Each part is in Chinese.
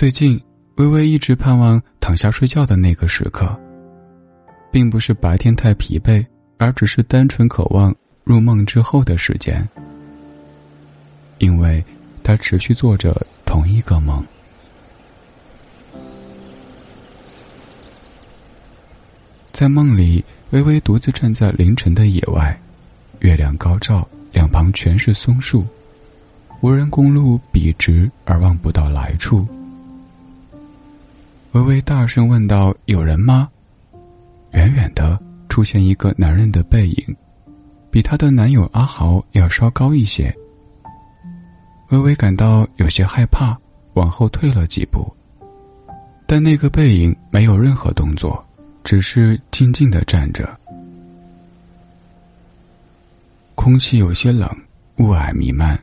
最近，微微一直盼望躺下睡觉的那个时刻，并不是白天太疲惫，而只是单纯渴望入梦之后的时间，因为他持续做着同一个梦。在梦里，微微独自站在凌晨的野外，月亮高照，两旁全是松树，无人公路笔直而望不到来处。微微大声问道：“有人吗？”远远的出现一个男人的背影，比她的男友阿豪要稍高一些。微微感到有些害怕，往后退了几步，但那个背影没有任何动作。只是静静的站着，空气有些冷，雾霭弥漫。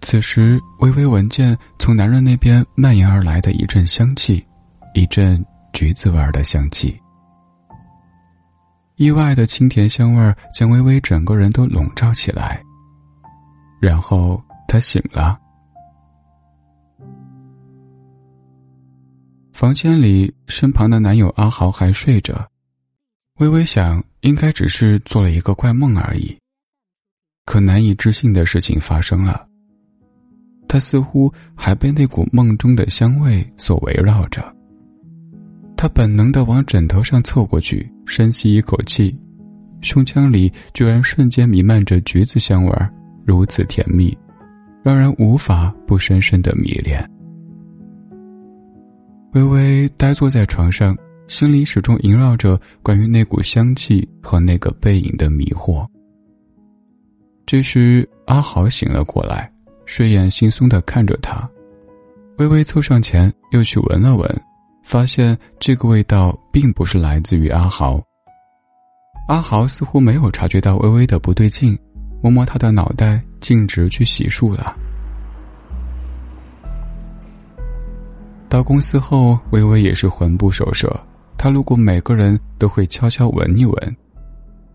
此时，微微闻见从男人那边蔓延而来的一阵香气，一阵橘子味儿的香气。意外的清甜香味儿将微微整个人都笼罩起来。然后，她醒了。房间里，身旁的男友阿豪还睡着。微微想，应该只是做了一个怪梦而已。可难以置信的事情发生了。他似乎还被那股梦中的香味所围绕着。他本能的往枕头上凑过去，深吸一口气，胸腔里居然瞬间弥漫着橘子香味儿，如此甜蜜，让人无法不深深的迷恋。微微呆坐在床上，心里始终萦绕着关于那股香气和那个背影的迷惑。这时，阿豪醒了过来，睡眼惺忪的看着他。微微凑上前，又去闻了闻，发现这个味道并不是来自于阿豪。阿豪似乎没有察觉到微微的不对劲，摸摸他的脑袋，径直去洗漱了。到公司后，微微也是魂不守舍。她路过每个人都会悄悄闻一闻。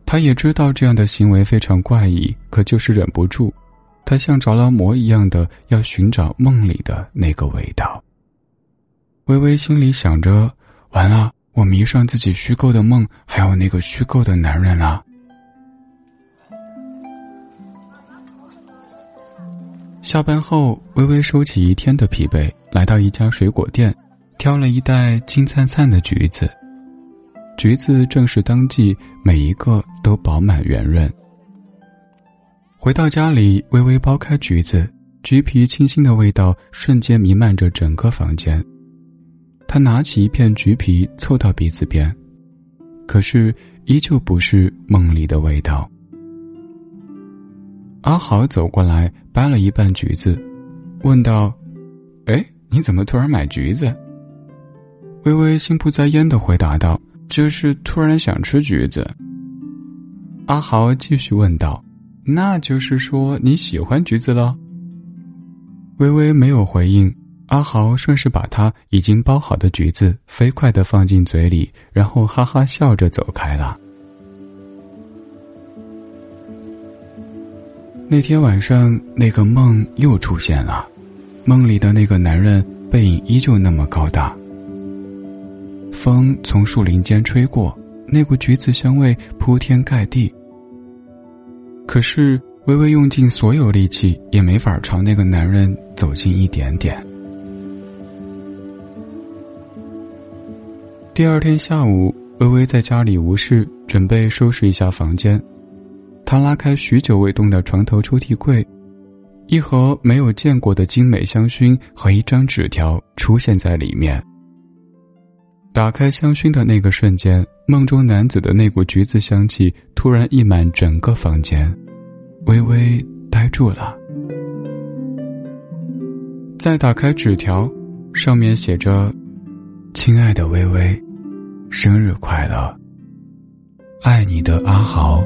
她也知道这样的行为非常怪异，可就是忍不住。他像着了魔一样的要寻找梦里的那个味道。微微心里想着：完了，我迷上自己虚构的梦，还有那个虚构的男人了。下班后，微微收起一天的疲惫，来到一家水果店，挑了一袋金灿灿的橘子。橘子正是当季，每一个都饱满圆润。回到家里，微微剥开橘子，橘皮清新的味道瞬间弥漫着整个房间。他拿起一片橘皮凑到鼻子边，可是依旧不是梦里的味道。阿豪走过来，掰了一半橘子，问道：“哎，你怎么突然买橘子？”微微心不在焉的回答道：“就是突然想吃橘子。”阿豪继续问道：“那就是说你喜欢橘子了？”微微没有回应。阿豪顺势把他已经剥好的橘子飞快的放进嘴里，然后哈哈笑着走开了。那天晚上，那个梦又出现了，梦里的那个男人背影依旧那么高大。风从树林间吹过，那股橘子香味铺天盖地。可是，微微用尽所有力气，也没法朝那个男人走近一点点。第二天下午，微微在家里无事，准备收拾一下房间。她拉开许久未动的床头抽屉柜，一盒没有见过的精美香薰和一张纸条出现在里面。打开香薰的那个瞬间，梦中男子的那股橘子香气突然溢满整个房间，微微呆住了。再打开纸条，上面写着：“亲爱的微微，生日快乐！爱你的阿豪。”